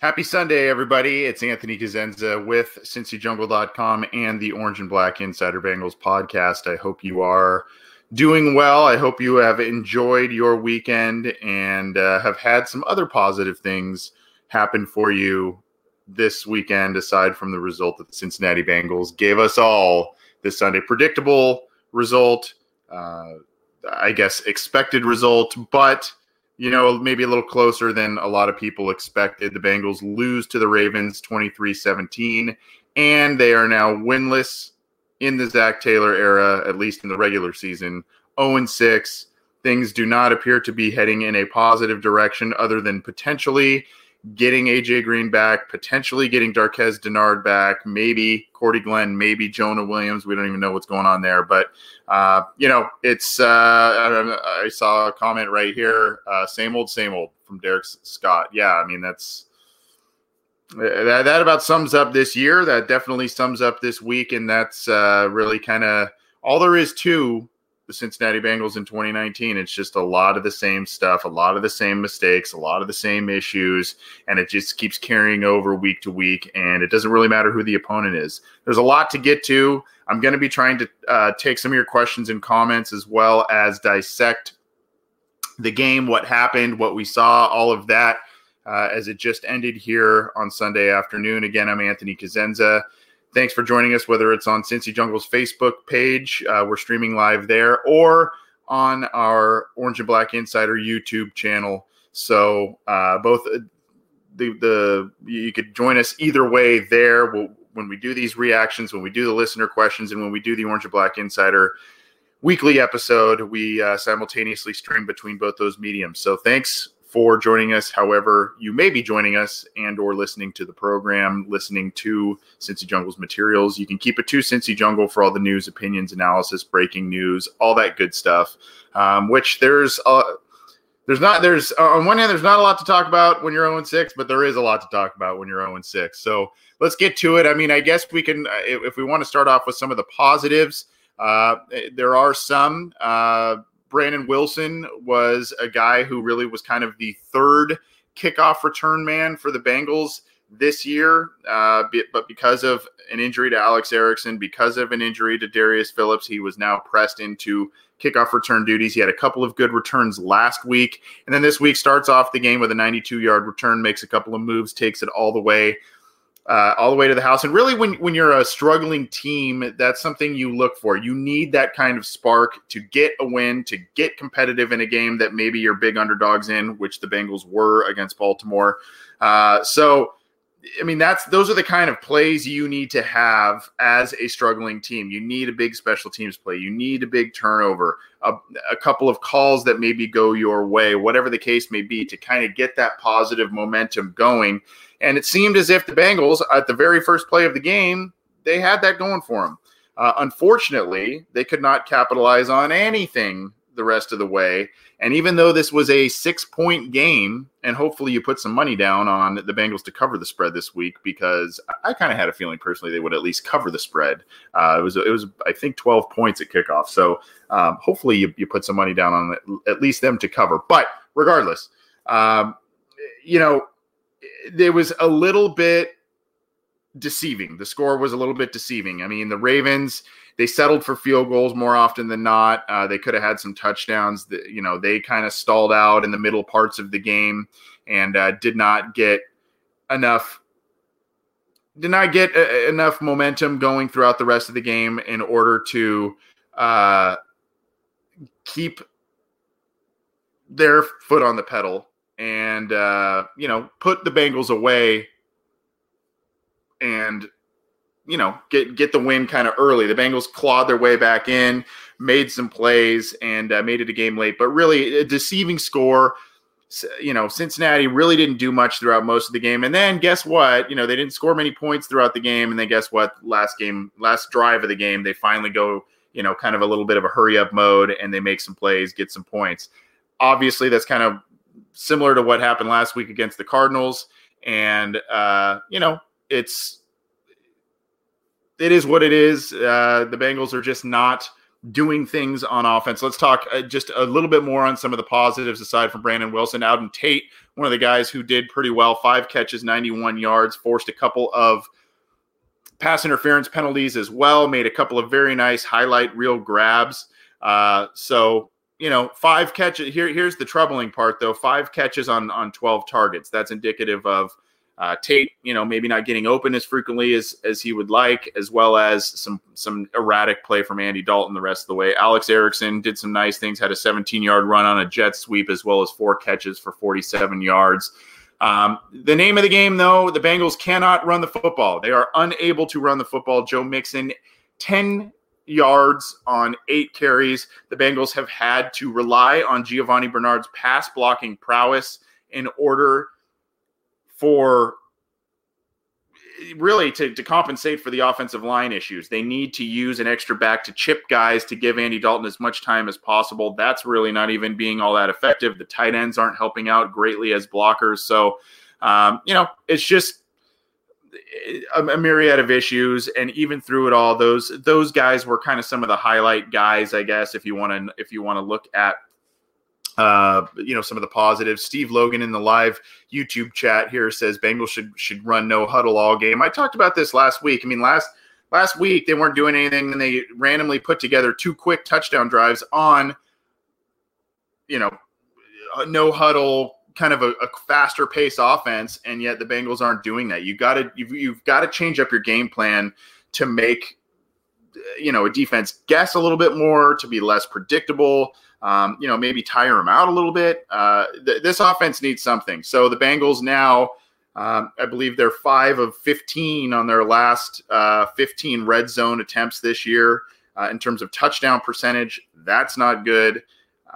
Happy Sunday, everybody. It's Anthony Cosenza with CincyJungle.com and the Orange and Black Insider Bengals podcast. I hope you are doing well. I hope you have enjoyed your weekend and uh, have had some other positive things happen for you this weekend, aside from the result that the Cincinnati Bengals gave us all this Sunday. Predictable result, uh, I guess expected result, but you know, maybe a little closer than a lot of people expected. The Bengals lose to the Ravens 23 17, and they are now winless in the Zac Taylor era, at least in the regular season. 0 6. Things do not appear to be heading in a positive direction other than potentially getting AJ Green back, potentially getting Darqueze Dennard back, maybe Cordy Glenn, maybe Jonah Williams. We don't even know what's going on there, but uh, you know, it's. Uh, I, I, saw a comment right here. Uh, same old, same old from Derek Scott. Yeah, I mean that's that, that about sums up this year. That definitely sums up this week, and that's uh, really kind of all there is to the Cincinnati Bengals in 2019. It's just a lot of the same stuff, a lot of the same mistakes, a lot of the same issues, and it just keeps carrying over week to week. And it doesn't really matter who the opponent is. There's a lot to get to. I'm going to be trying to uh, take some of your questions and comments as well as dissect the game, what happened, what we saw, all of that. Uh, as it just ended here on Sunday afternoon. Again, I'm Anthony Cosenza. Thanks for joining us, whether it's on Cincy Jungle's Facebook page, uh, we're streaming live there, or on our Orange and Black Insider YouTube channel. So uh, both uh, the the you could join us either way there. We'll, when we do these reactions, when we do the listener questions, and when we do the Orange and Black Insider weekly episode, we uh, simultaneously stream between both those mediums. So thanks for joining us. However you may be joining us and or listening to the program listening to cincy jungle's materials. You can keep it to cincy jungle for all the news opinions analysis breaking news all that good stuff um, which there's uh, there's not there's uh, on one hand there's not a lot to talk about when you're 0 6 but there is a lot to talk about when you're 0 6 so let's get to it. I mean i guess we can uh, if, if we want to start off with some of the positives uh, there are some uh, Brandon Wilson was a guy who really was kind of the third kickoff return man for the Bengals this year. Uh, but because of an injury to Alex Erickson, because of an injury to Darius Phillips, he was now pressed into kickoff return duties. He had a couple of good returns last week. And then this week starts off the game with a 92 yard return, makes a couple of moves, takes it all the way uh, all the way to the house. And really, when when you're a struggling team, that's something you look for. You need that kind of spark to get a win, to get competitive in a game that maybe you're big underdogs in, which the Bengals were against Baltimore. Uh, so. I mean, that's those are the kind of plays you need to have as a struggling team. You need a big special teams play. You need a big turnover, a, a couple of calls that maybe go your way, whatever the case may be, to kind of get that positive momentum going. And it seemed as if the Bengals, at the very first play of the game, they had that going for them. Uh, unfortunately, they could not capitalize on anything the rest of the way. And even though this was a six point game, and hopefully you put some money down on the Bengals to cover the spread this week, because I kind of had a feeling personally they would at least cover the spread. Uh, it was it was I think twelve points at kickoff, so um, hopefully you, you put some money down on at least them to cover. But regardless, um, you know, there was a little bit deceiving. The score was a little bit deceiving. I mean, the Ravens they settled for field goals more often than not. Uh, they could have had some touchdowns. That, you know, they kind of stalled out in the middle parts of the game and uh, did not get enough did not get uh, enough momentum going throughout the rest of the game in order to uh, keep their foot on the pedal and uh, you know put the Bengals away and you know get get the win kind of early. The Bengals clawed their way back in, made some plays, and uh, made it a game late. But really, a deceiving score. You know, Cincinnati really didn't do much throughout most of the game. And then guess what? You know, they didn't score many points throughout the game. And then guess what? Last game, last drive of the game, they finally go, you know, kind of a little bit of a hurry up mode and they make some plays, get some points. Obviously, that's kind of similar to what happened last week against the Cardinals. And, uh, you know, it's it is what it is. Uh, the Bengals are just not doing things on offense. Let's talk uh, just a little bit more on some of the positives aside from Brandon Wilson. Auden Tate, one of the guys who did pretty well, five catches, 91 yards, forced a couple of pass interference penalties as well, made a couple of very nice highlight reel grabs. Uh, so, you know, five catches. Here, here's the troubling part, though. Five catches on on 12 targets. That's indicative of – uh, Tate, you know, maybe not getting open as frequently as as he would like, as well as some some erratic play from Andy Dalton the rest of the way. Alex Erickson did some nice things, had a 17 yard run on a jet sweep, as well as four catches for 47 yards. Um, the name of the game, though, the Bengals cannot run the football. They are unable to run the football. Joe Mixon, 10 yards on eight carries. The Bengals have had to rely on Giovani Bernard's pass blocking prowess in order for really to, to compensate for the offensive line issues. They need to use an extra back to chip guys to give Andy Dalton as much time as possible. That's really not even being all that effective. The tight ends aren't helping out greatly as blockers. So, um, you know, it's just a, a, myriad of issues. And even through it all, those those guys were kind of some of the highlight guys, I guess, if you want to if you want to look at uh, you know some of the positives. Steve Logan in the live YouTube chat here says Bengals should should run no huddle all game. I talked about this last week. I mean last last week they weren't doing anything and they randomly put together two quick touchdown drives on you know no huddle kind of a, a faster pace offense and yet the Bengals aren't doing that. You got to you've, you've got to change up your game plan to make you know a defense guess a little bit more to be less predictable um, you know, maybe tire them out a little bit. Uh, th- this offense needs something. So the Bengals now, um, I believe they're five of 15 on their last uh, 15 red zone attempts this year uh, in terms of touchdown percentage. That's not good.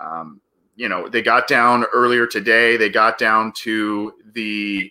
Um, you know, they got down earlier today. They got down to the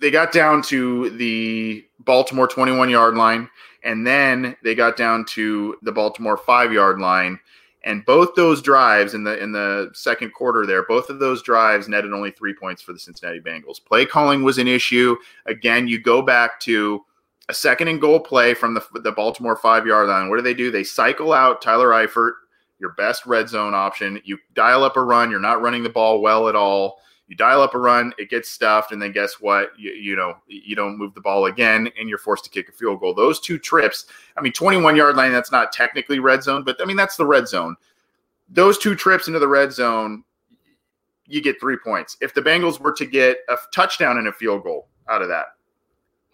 they got down to the Baltimore 21 yard line. And then they got down to the Baltimore five yard line. And both those drives in the in the second quarter there, both of those drives netted only three points for the Cincinnati Bengals. Play calling was an issue. Again, you go back to a second and goal play from the, the Baltimore five yard line. What do they do? They cycle out Tyler Eifert, your best red zone option. You dial up a run. You're not running the ball well at all. You dial up a run, it gets stuffed, and then guess what? You, you know, you don't move the ball again, and you're forced to kick a field goal. Those two trips, I mean, 21 yard line, that's not technically red zone, but I mean, that's the red zone. Those two trips into the red zone, you get three points. If the Bengals were to get a touchdown and a field goal out of that,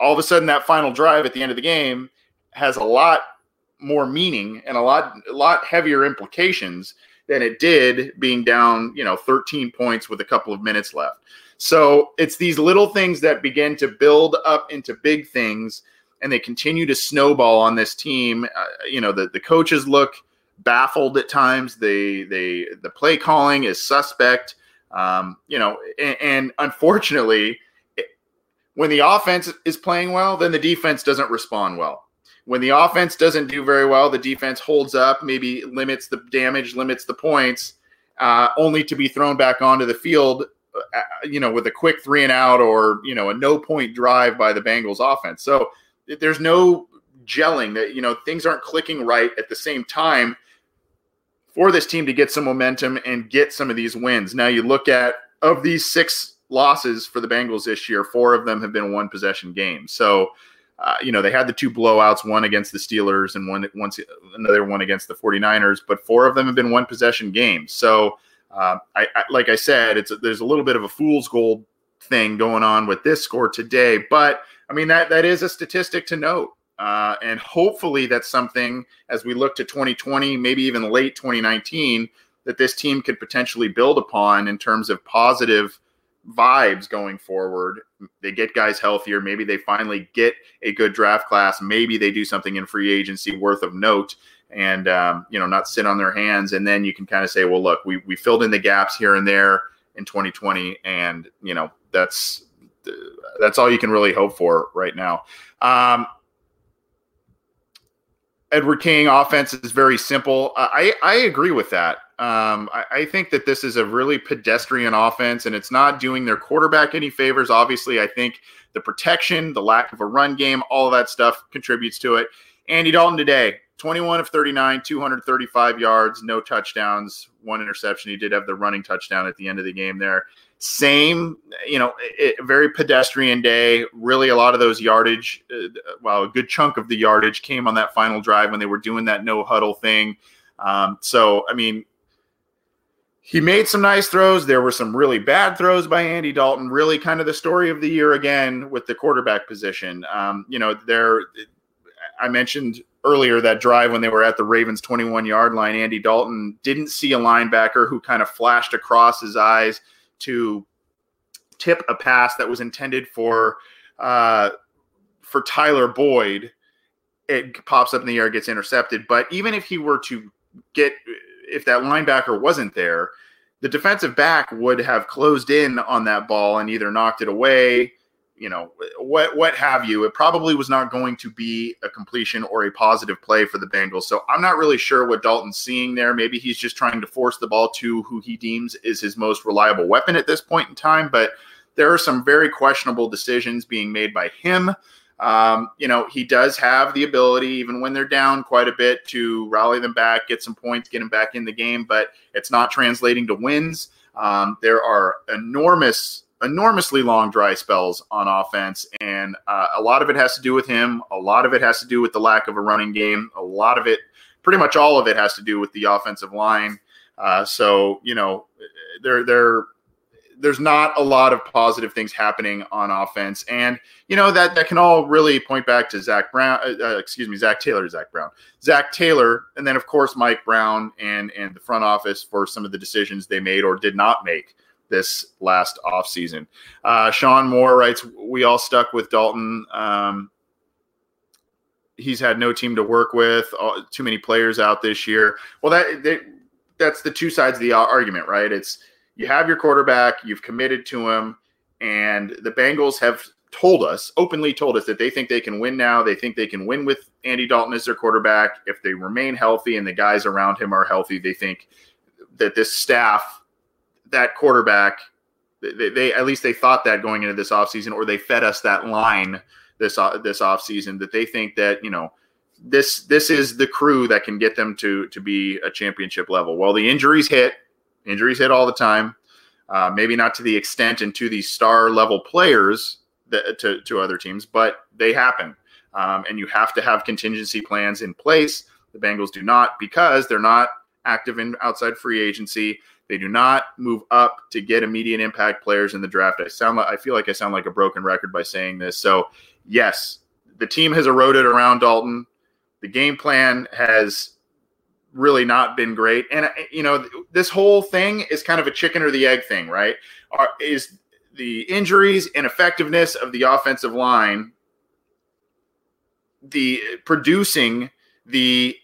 all of a sudden that final drive at the end of the game has a lot more meaning and a lot a lot heavier implications than it did being down, you know, 13 points with a couple of minutes left. So it's these little things that begin to build up into big things, and they continue to snowball on this team. Uh, you know, the, the coaches look baffled at times. They they the play calling is suspect. Um, you know, and, and unfortunately, when the offense is playing well, then the defense doesn't respond well when the offense doesn't do very well, the defense holds up, maybe limits the damage, limits the points, uh, only to be thrown back onto the field, uh, you know, with a quick three and out or you know a no point drive by the Bengals offense. So there's no gelling that you know things aren't clicking right at the same time for this team to get some momentum and get some of these wins. Now you look at of these six losses for the Bengals this year, four of them have been one possession games. So uh, you know, they had the two blowouts, one against the Steelers and one once another one against the 49ers, but four of them have been one possession games. So, uh, I, I, like I said, it's there's a little bit of a fool's gold thing going on with this score today, but I mean that that is a statistic to note. Uh, and hopefully that's something as we look to 2020, maybe even late 2019, that this team could potentially build upon in terms of positive vibes going forward. They get guys healthier. Maybe they finally get a good draft class. Maybe they do something in free agency worth of note and, um, you know, not sit on their hands. And then you can kind of say, well, look, we, we filled in the gaps here and there in 2020. And, you know, that's, that's all you can really hope for right now. Um, Edward King offense is very simple. I, I agree with that. Um, I, I, think that this is a really pedestrian offense, and it's not doing their quarterback any favors. Obviously, I think the protection, the lack of a run game, all of that stuff contributes to it. Andy Dalton today, 21 of 39, 235 yards, no touchdowns, one interception. He did have the running touchdown at the end of the game there. Same, you know, it, very pedestrian day. Really, a lot of those yardage, uh, well, a good chunk of the yardage came on that final drive when they were doing that no huddle thing. Um, so, I mean, he made some nice throws. There were some really bad throws by Andy Dalton. Really, kind of the story of the year again with the quarterback position. Um, you know, there. I mentioned earlier that drive when they were at the Ravens 21 yard line. Andy Dalton didn't see a linebacker who kind of flashed across his eyes to tip a pass that was intended for uh, for Tyler Boyd. It pops up in the air, gets intercepted. But even if he were to get if that linebacker wasn't there, the defensive back would have closed in on that ball and either knocked it away, you know, what what have you. It probably was not going to be a completion or a positive play for the Bengals. So I'm not really sure what Dalton's seeing there. Maybe he's just trying to force the ball to who he deems is his most reliable weapon at this point in time, but there are some very questionable decisions being made by him. Um, you know, he does have the ability, even when they're down quite a bit, to rally them back, get some points, get them back in the game, but it's not translating to wins. Um, there are enormous, enormously long dry spells on offense, and uh, a lot of it has to do with him. A lot of it has to do with the lack of a running game. A lot of it, pretty much all of it, has to do with the offensive line. Uh, so, you know, they're they're there's not a lot of positive things happening on offense, and you know that that can all really point back to Zach Brown. Uh, uh, excuse me, Zac Taylor, Zach Brown, Zac Taylor, and then of course Mike Brown and and the front office for some of the decisions they made or did not make this last offseason. Uh, Sean Moore writes, "We all stuck with Dalton." Um, he's had no team to work with, uh, too many players out this year. Well, that, that that's the two sides of the argument, right? It's you have your quarterback, you've committed to him, and the Bengals have told us, openly told us that they think they can win now. They think they can win with Andy Dalton as their quarterback. If they remain healthy and the guys around him are healthy, they think that this staff, that quarterback, they, they at least they thought that going into this offseason, or they fed us that line this uh, this offseason that they think that, you know, this this is the crew that can get them to to be a championship level. Well, the injuries hit Injuries hit all the time. Uh, maybe not to the extent and to the star level players that, to, to other teams, but they happen. Um, and you have to have contingency plans in place. The Bengals do not because they're not active in outside free agency. They do not move up to get immediate impact players in the draft. I sound like I feel like I sound like a broken record by saying this. So, yes, the team has eroded around Dalton. The game plan has really not been great. And uh, you know, this whole thing is kind of a chicken or the egg thing, right? Are, is the injuries and effectiveness of the offensive line the producing the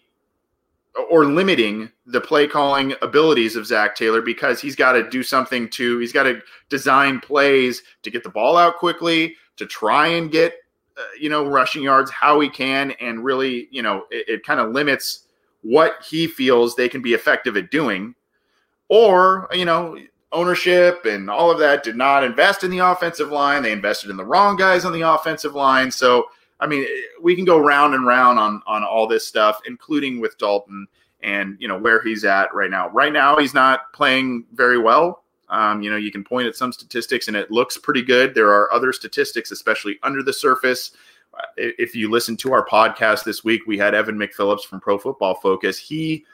or limiting the play calling abilities of Zac Taylor because he's got to do something to he's got to design plays to get the ball out quickly to try and get uh, you know, rushing yards how he can, and really, you know, it, it kind of limits what he feels they can be effective at doing. Or, you know, ownership and all of that did not invest in the offensive line. They invested in the wrong guys on the offensive line. So, I mean, we can go round and round on on all this stuff, including with Dalton and you know where he's at right now. Right now, he's not playing very well. Um, you know, you can point at some statistics and it looks pretty good. There are other statistics, especially under the surface. Uh, if you listen to our podcast this week, we had Evan McPhillips from Pro Football Focus. He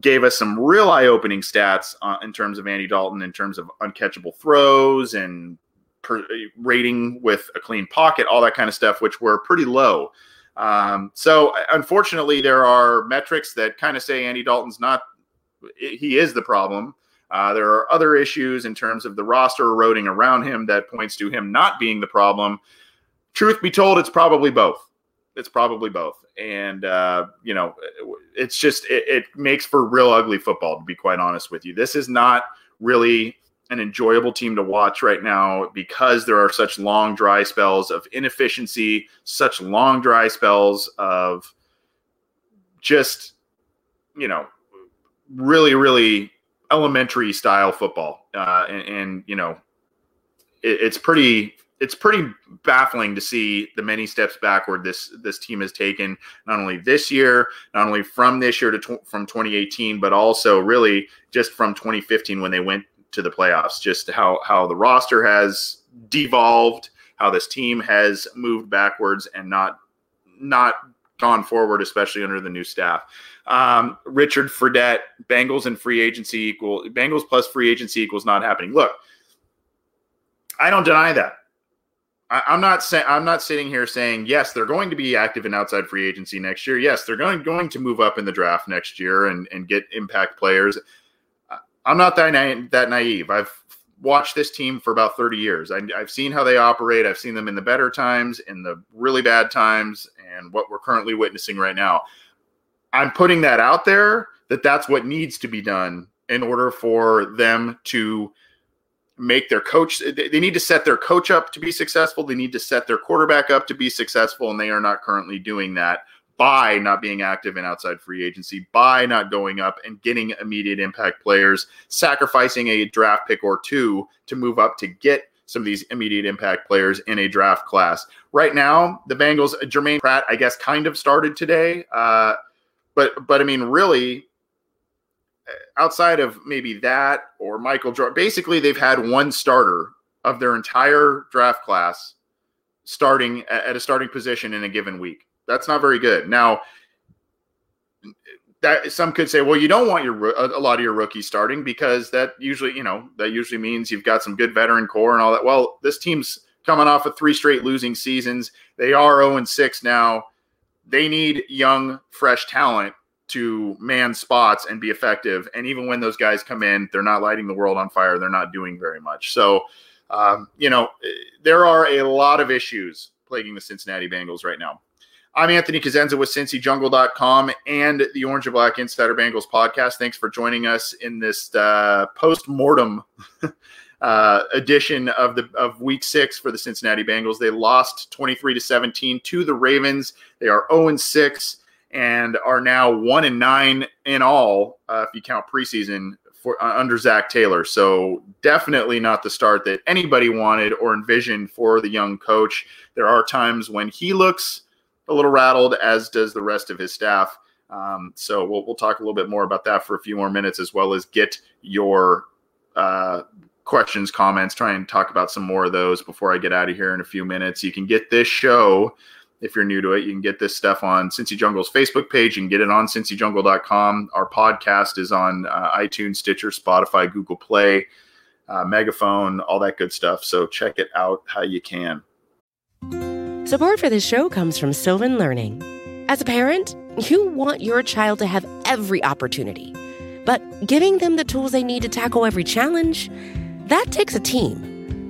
gave us some real eye-opening stats uh, in terms of Andy Dalton, in terms of uncatchable throws and per, rating with a clean pocket, all that kind of stuff, which were pretty low. Um, so unfortunately, there are metrics that kind of say Andy Dalton's not. He is the problem. Uh, there are other issues in terms of the roster eroding around him that points to him not being the problem. Truth be told, it's probably both. It's probably both, and uh, you know, it's just it, it makes for real ugly football. To be quite honest with you, this is not really an enjoyable team to watch right now because there are such long dry spells of inefficiency, such long dry spells of just you know really really elementary style football uh, and, and, you know it, it's pretty it's pretty baffling to see the many steps backward this this team has taken not only this year not only from this year to tw- from 2018 but also really just from 2015 when they went to the playoffs. Just how how the roster has devolved, how this team has moved backwards and not not gone forward, especially under the new staff. Um, Richard Fredette, Bengals and free agency equal Bengals plus free agency equals not happening. Look, I don't deny that. I, am not saying I'm not sitting here saying yes, they're going to be active in outside free agency next year. Yes, they're going going to move up in the draft next year and and get impact players. I'm not that na- that naive. I've watched this team for about 30 years. I, have seen how they operate. I've seen them in the better times, in the really bad times, and what we're currently witnessing right now. I'm putting that out there that that's what needs to be done in order for them to make their coach they need to set their coach up to be successful they need to set their quarterback up to be successful and they are not currently doing that by not being active in outside free agency, by not going up and getting immediate impact players, sacrificing a draft pick or two to move up to get some of these immediate impact players in a draft class. Right now, the Bengals, Germaine Pratt, I guess, kind of started today. Uh, but but I mean, really, outside of maybe that or Michael Jordan, basically they've had one starter of their entire draft class starting at a starting position in a given week. That's not very good. Now, that some could say, well, you don't want your a lot of your rookies starting because that usually, you know, that usually means you've got some good veteran core and all that. Well, this team's coming off of three straight losing seasons. They are 0 and 6 now. They need young, fresh talent to man spots and be effective. And even when those guys come in, they're not lighting the world on fire. They're not doing very much. So, um, you know, there are a lot of issues plaguing the Cincinnati Bengals right now. I'm Anthony Cosenza with CincyJungle.com and the Orange and Black Insider Bengals podcast. Thanks for joining us in this uh, post-mortem uh, edition of the of Week Six for the Cincinnati Bengals. They lost 23 to 17 to the Ravens. They are 0 and 6 and are now one and nine in all uh, if you count preseason for uh, under Zac Taylor. So definitely not the start that anybody wanted or envisioned for the young coach. There are times when he looks a little rattled, as does the rest of his staff. Um, so we'll, we'll talk a little bit more about that for a few more minutes, as well as get your uh, questions, comments, try and talk about some more of those before I get out of here in a few minutes. You can get this show if you're new to it. You can get this stuff on Cincy Jungle's Facebook page. You can get it on cincyjungle.com. Our podcast is on uh, iTunes, Stitcher, Spotify, Google Play, uh, Megaphone, all that good stuff. So check it out how you can. Support for this show comes from Sylvan Learning. As a parent, you want your child to have every opportunity, but giving them the tools they need to tackle every challenge, that takes a team.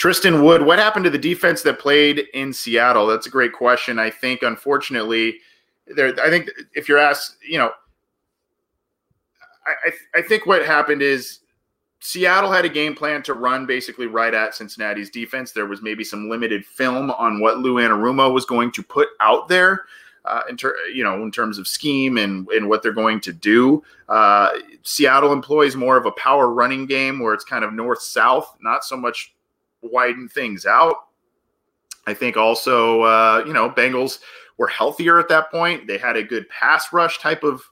Tristan Wood, what happened to the defense that played in Seattle? That's a great question. I think, unfortunately, there. I think if you're asked, you know, I, I think what happened is Seattle had a game plan to run basically right at Cincinnati's defense. There was maybe some limited film on what Lou Anarumo was going to put out there. Uh, in ter- you know, in terms of scheme and, and what they're going to do, uh, Seattle employs more of a power running game where it's kind of north south, not so much widen things out. I think also, uh, you know, Bengals were healthier at that point. They had a good pass rush type of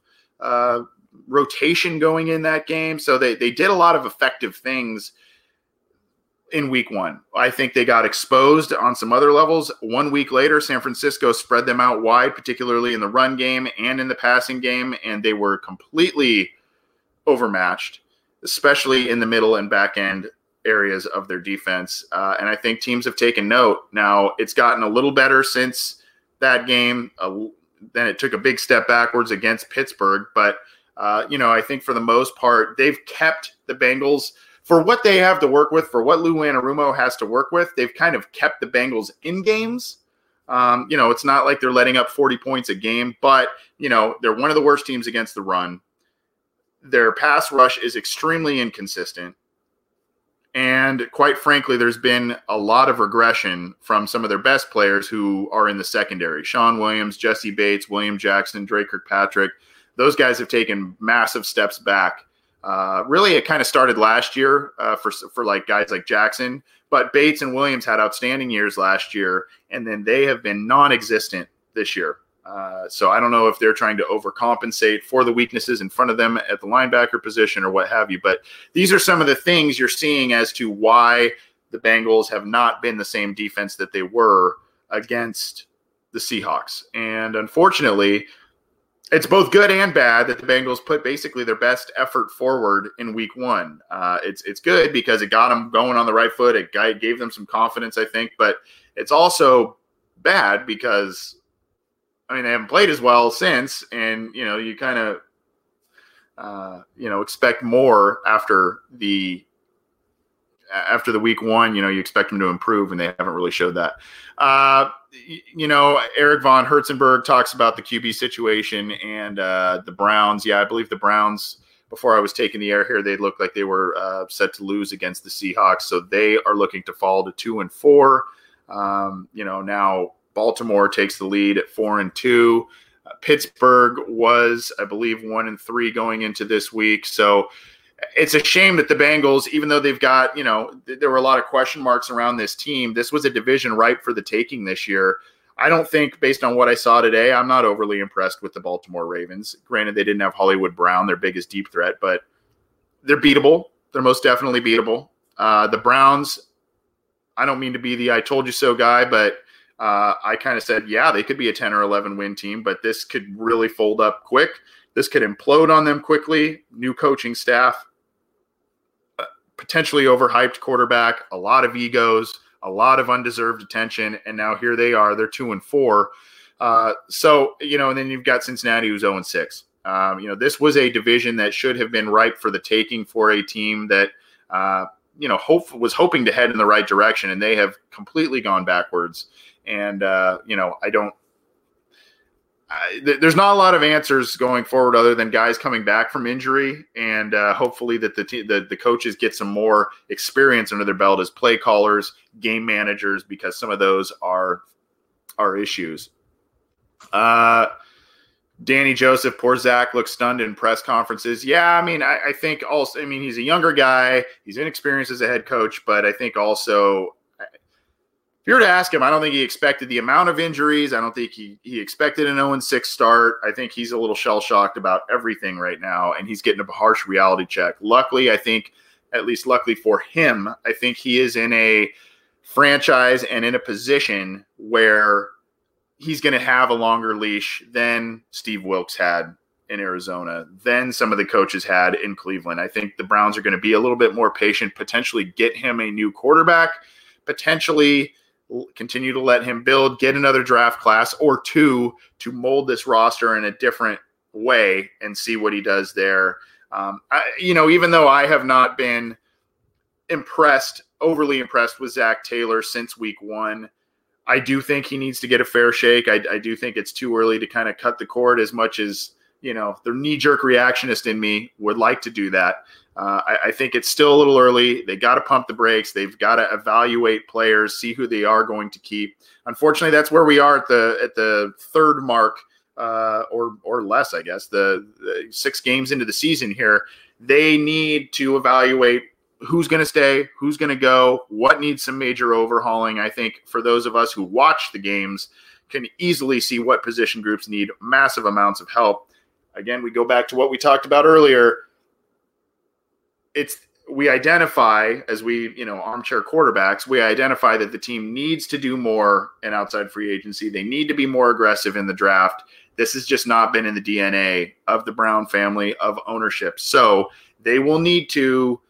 uh, rotation going in that game. So they, they did a lot of effective things in week one. I think they got exposed on some other levels. One week later, San Francisco spread them out wide, particularly in the run game and in the passing game, and they were completely overmatched, especially in the middle and back end areas of their defense. Uh, and I think teams have taken note. Now, it's gotten a little better since that game. Uh, then it took a big step backwards against Pittsburgh, but uh, you know, I think for the most part, they've kept the Bengals for what they have to work with, for what Lou Anarumo has to work with. They've kind of kept the Bengals in games. Um, you know, it's not like they're letting up 40 points a game, but, you know, they're one of the worst teams against the run. Their pass rush is extremely inconsistent. And quite frankly, there's been a lot of regression from some of their best players who are in the secondary Shawn Williams, Jessie Bates, William Jackson, Dre Kirkpatrick those guys have taken massive steps back. Uh, really, it kind of started last year uh, for for like guys like Jackson, but Bates and Williams had outstanding years last year, and then they have been non-existent this year. Uh, so I don't know if they're trying to overcompensate for the weaknesses in front of them at the linebacker position or what have you. But these are some of the things you're seeing as to why the Bengals have not been the same defense that they were against the Seahawks. And unfortunately, it's both good and bad that the Bengals put basically their best effort forward in Week One. Uh, it's it's good because it got them going on the right foot. It gave them some confidence, I think, but it's also bad because I mean they haven't played as well since, and you know you kind of uh, you know expect more after the after the week one, you know, you expect them to improve, and they haven't really showed that. Uh, you know, Eric von Herzenberg talks about the QB situation and uh, the Browns. Yeah, I believe the Browns. Before I was taking the air here, they looked like they were uh, set to lose against the Seahawks, so they are looking to fall to two and four. Um, you know, now Baltimore takes the lead at four and two. Uh, Pittsburgh was, I believe, one and three going into this week. So it's a shame that the Bengals, even though they've got, you know, there were a lot of question marks around this team. This was a division ripe for the taking this year. I don't think, based on what I saw today, I'm not overly impressed with the Baltimore Ravens. Granted, they didn't have Hollywood Brown, their biggest deep threat, but they're beatable. They're most definitely beatable. Uh, the Browns, I don't mean to be the I told you so guy, but uh, I kind of said, yeah, they could be a 10 or 11 win team, but this could really fold up quick. This could implode on them quickly. New coaching staff, potentially overhyped quarterback, a lot of egos, a lot of undeserved attention, and now here they are. They're two and four. Uh, so you know, and then you've got Cincinnati who's zero and six. Um, you know, this was a division that should have been ripe for the taking for a team that uh, you know hope was hoping to head in the right direction, and they have completely gone backwards. And uh, you know, I don't i there's not a lot of answers going forward other than guys coming back from injury, and uh, hopefully that the, t- the the coaches get some more experience under their belt as play callers, game managers, because some of those are are issues. Uh, Danny Joseph, poor Zac, looks stunned in press conferences. Yeah, I mean, I, I, think also, I mean, he's a younger guy. He's inexperienced as a head coach, but I think also, you were to ask him, I don't think he expected the amount of injuries. I don't think he, he expected an 0 6 start. I think he's a little shell shocked about everything right now, and he's getting a harsh reality check. Luckily, I think, at least luckily for him, I think he is in a franchise and in a position where he's going to have a longer leash than Steve Wilks had in Arizona, than some of the coaches had in Cleveland. I think the Browns are going to be a little bit more patient, potentially get him a new quarterback, potentially continue to let him build, get another draft class or two to mold this roster in a different way and see what he does there. Um, I, you know, even though I have not been impressed, overly impressed with Zac Taylor since week one, I do think he needs to get a fair shake. I, I do think it's too early to kind of cut the cord as much as you know the knee jerk reactionist in me would like to do that. Uh, I, I, think it's still a little early. They got to pump the brakes. They've got to evaluate players, see who they are going to keep. Unfortunately, that's where we are at the at the third mark, uh, or or less, I guess. The, the six games into the season here, they need to evaluate who's going to stay, who's going to go, what needs some major overhauling. I think for those of us who watch the games, can easily see what position groups need massive amounts of help. Again, we go back to what we talked about earlier. It's we identify as we, you know, armchair quarterbacks, we identify that the team needs to do more in outside free agency. They need to be more aggressive in the draft. This has just not been in the DNA of the Brown family of ownership. So they will need to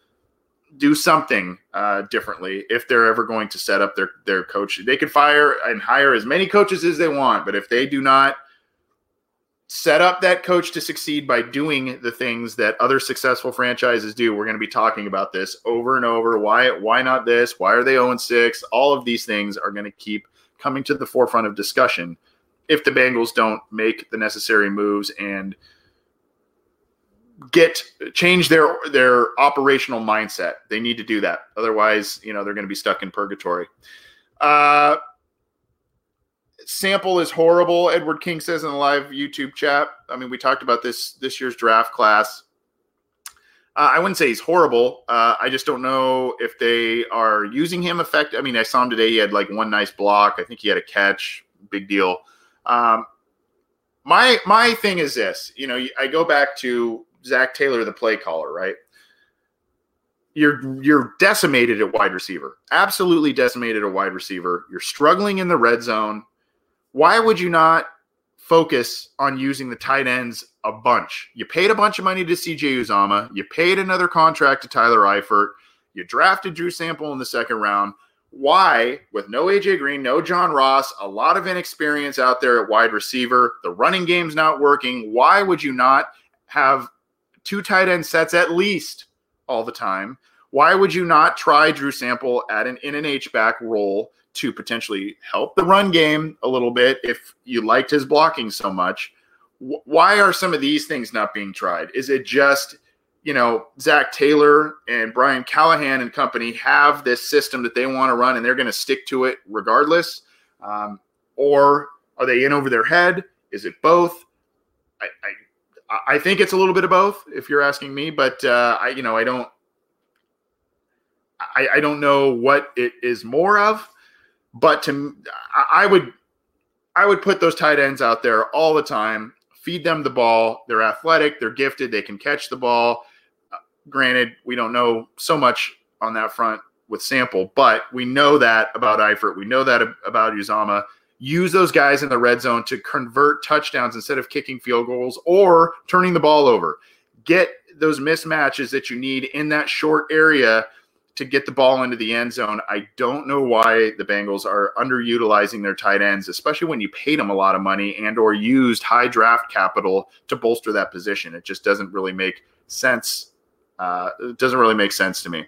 do something uh, differently if they're ever going to set up their their coach. They could fire and hire as many coaches as they want, but if they do not set up that coach to succeed by doing the things that other successful franchises do, we're going to be talking about this over and over. Why why not this? Why are they 0 6? All of these things are going to keep coming to the forefront of discussion if the Bengals don't make the necessary moves and get change their their operational mindset. They need to do that. Otherwise, you know, they're going to be stuck in purgatory. Uh, sample is horrible. Edward King says in the live YouTube chat. I mean, we talked about this this year's draft class. Uh, I wouldn't say he's horrible. Uh, I just don't know if they are using him effect. I mean, I saw him today. He had like one nice block. I think he had a catch. Big deal. Um, my my thing is this. You know, I go back to Zac Taylor, the play caller, right? You're you're decimated at wide receiver. Absolutely decimated at wide receiver. You're struggling in the red zone. Why would you not focus on using the tight ends a bunch? You paid a bunch of money to CJ Uzomah. You paid another contract to Tyler Eifert. You drafted Drew Sample in the second round. Why, with no AJ Green, no John Ross, a lot of inexperience out there at wide receiver, the running game's not working. Why would you not have two tight end sets at least all the time. Why would you not try Drew Sample at an in an H back role to potentially help the run game a little bit if you liked his blocking so much? Why are some of these things not being tried? Is it just you know Zac Taylor and Brian Callahan and company have this system that they want to run and they're going to stick to it regardless, um, or are they in over their head? Is it both? I, I I think it's a little bit of both, if you're asking me. But uh, I, you know, I don't, I, I don't know what it is more of. But to, I would, I would put those tight ends out there all the time. Feed them the ball. They're athletic. They're gifted. They can catch the ball. Uh, granted, we don't know so much on that front with Sample, but we know that about Eifert. We know that about Uzomah. use those guys in the red zone to convert touchdowns instead of kicking field goals or turning the ball over. Get those mismatches that you need in that short area to get the ball into the end zone. I don't know why the Bengals are underutilizing their tight ends, especially when you paid them a lot of money and or used high draft capital to bolster that position. It just doesn't really make sense. Uh, it doesn't really make sense to me.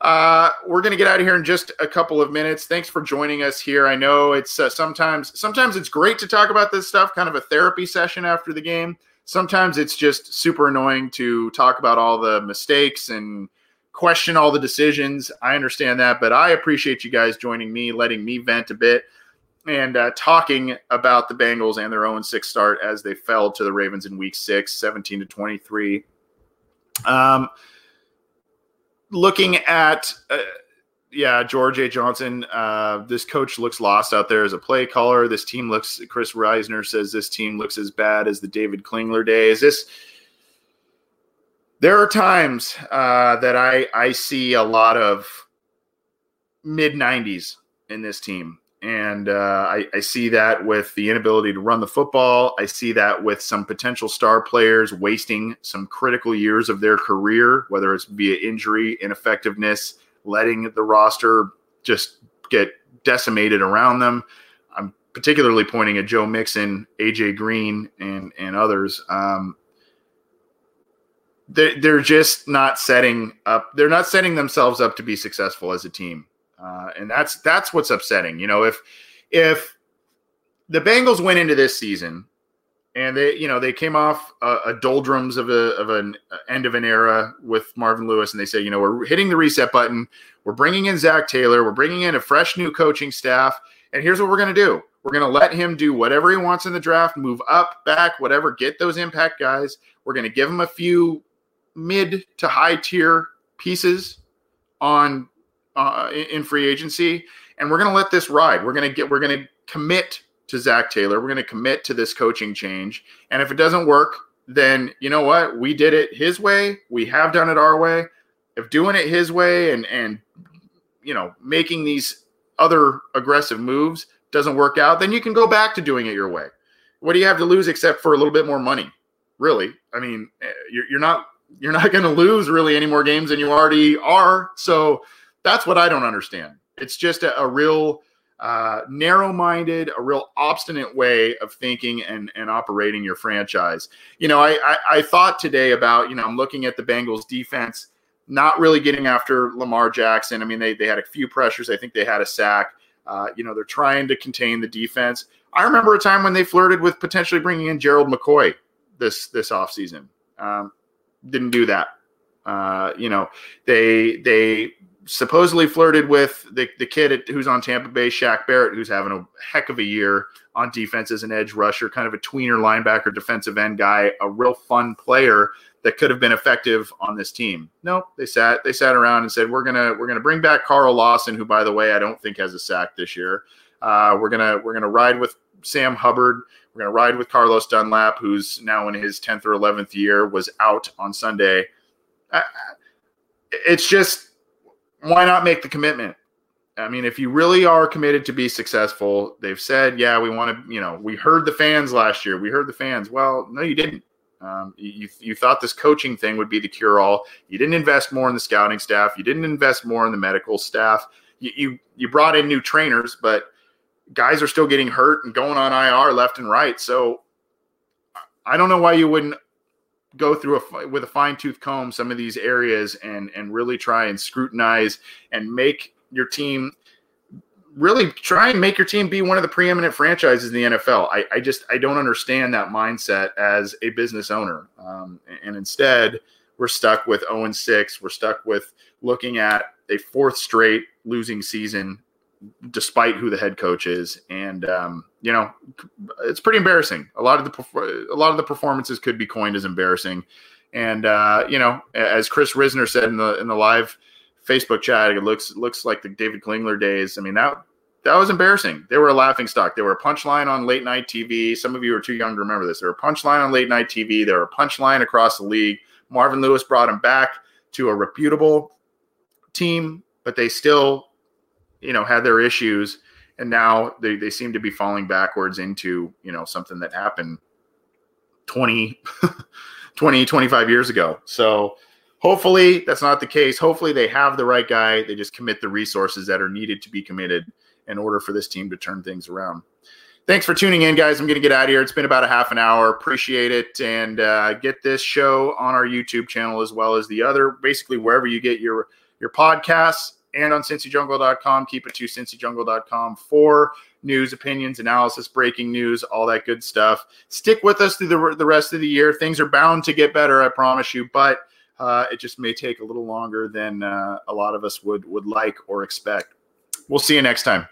Uh, we're going to get out of here in just a couple of minutes. Thanks for joining us here. I know it's uh, sometimes sometimes it's great to talk about this stuff, kind of a therapy session after the game. Sometimes it's just super annoying to talk about all the mistakes and question all the decisions. I understand that, but I appreciate you guys joining me, letting me vent a bit. and uh, talking about the Bengals and their own six start as they fell to the Ravens in week six, 17 to 23. Um, looking at, uh, yeah, George A. Johnson, uh, this coach looks lost out there as a play caller. This team looks, Chris Reisner says this team looks as bad as the David Klingler days. This, there are times uh, that I, I see a lot of mid 90s in this team. And uh, I, I, see that with the inability to run the football. I see that with some potential star players wasting some critical years of their career, whether it's via injury, ineffectiveness, letting the roster just get decimated around them. I'm particularly pointing at Joe Mixon, AJ Green, and and others. Um, they're, they're just not setting up. They're not setting themselves up to be successful as a team. Uh, and that's that's what's upsetting. You know, if if the Bengals went into this season and they, you know, they came off a, a doldrums of a of an end of an era with Marvin Lewis, and they say, you know, we're hitting the reset button. We're bringing in Zac Taylor. We're bringing in a fresh new coaching staff, and here's what we're going to do. We're going to let him do whatever he wants in the draft, move up, back, whatever, get those impact guys. We're going to give him a few mid to high tier pieces on uh, in free agency, and we're going to let this ride. We're going to get we're going to commit to Zac Taylor. We're going to commit to this coaching change, and if it doesn't work, then you know what? We did it his way. We have done it our way. If doing it his way and and you know making these other aggressive moves doesn't work out, then you can go back to doing it your way. What do you have to lose except for a little bit more money? Really? I mean, eh, you're, you're not you're not going to lose really any more games than you already are. So that's what I don't understand. It's just a, a real uh, narrow-minded, a real obstinate way of thinking and, and operating your franchise. You know, I, I, I thought today about you know I'm looking at the Bengals defense, not really getting after Lamar Jackson. I mean, they they had a few pressures. I think they had a sack. Uh, you know, they're trying to contain the defense. I remember a time when they flirted with potentially bringing in Gerald McCoy this this offseason. Um, didn't do that. Uh, you know, they they supposedly flirted with the, the kid at, who's on Tampa Bay, Shaq Barrett, who's having a heck of a year on defense as an edge rusher, kind of a tweener linebacker, defensive end guy, a real fun player that could have been effective on this team. No, they sat they sat around and said we're gonna we're gonna bring back Carl Lawson, who by the way I don't think has a sack this year. Uh, we're gonna we're gonna ride with Sam Hubbard. We're gonna ride with Carlos Dunlap, who's now in his tenth or eleventh year, was out on Sunday. It's just why not make the commitment? I mean, if you really are committed to be successful, they've said, yeah, we want to, you know, we heard the fans last year. We heard the fans. Well, no, you didn't. Um, you, you thought this coaching thing would be the cure all. You didn't invest more in the scouting staff. You didn't invest more in the medical staff. You, you, you brought in new trainers, but guys are still getting hurt and going on IR left and right. So I don't know why you wouldn't go through a with a fine tooth comb some of these areas and and really try and scrutinize and make your team really try and make your team be one of the preeminent franchises in the NFL. I, I just I don't understand that mindset as a business owner, um, and instead we're stuck with 0 and 6. We're stuck with looking at a fourth straight losing season despite who the head coach is. And um, you know, it's pretty embarrassing. A lot of the a lot of the performances could be coined as embarrassing. And uh, you know, as Chris Risner said in the in the live Facebook chat, it looks looks like the David Klingler days. I mean that that was embarrassing. They were a laughing stock. They were a punchline on late night TV. Some of you are too young to remember this. They were a punchline on late night TV. They were a punchline across the league. Marvin Lewis brought him back to a reputable team, but they still you know had their issues and now they, they seem to be falling backwards into you know something that happened 20 20 25 years ago. So hopefully that's not the case. Hopefully they have the right guy. They just commit the resources that are needed to be committed in order for this team to turn things around. Thanks for tuning in guys. I'm going to get out of here. It's been about a half an hour. Appreciate it. And uh, get this show on our youtube channel as well as the other basically wherever you get your your podcasts and on cincyjungle.com. Keep it to cincyjungle.com for news, opinions, analysis, breaking news, all that good stuff. Stick with us through the, the rest of the year. Things are bound to get better, I promise you, but uh, it just may take a little longer than uh, a lot of us would would like or expect. We'll see you next time.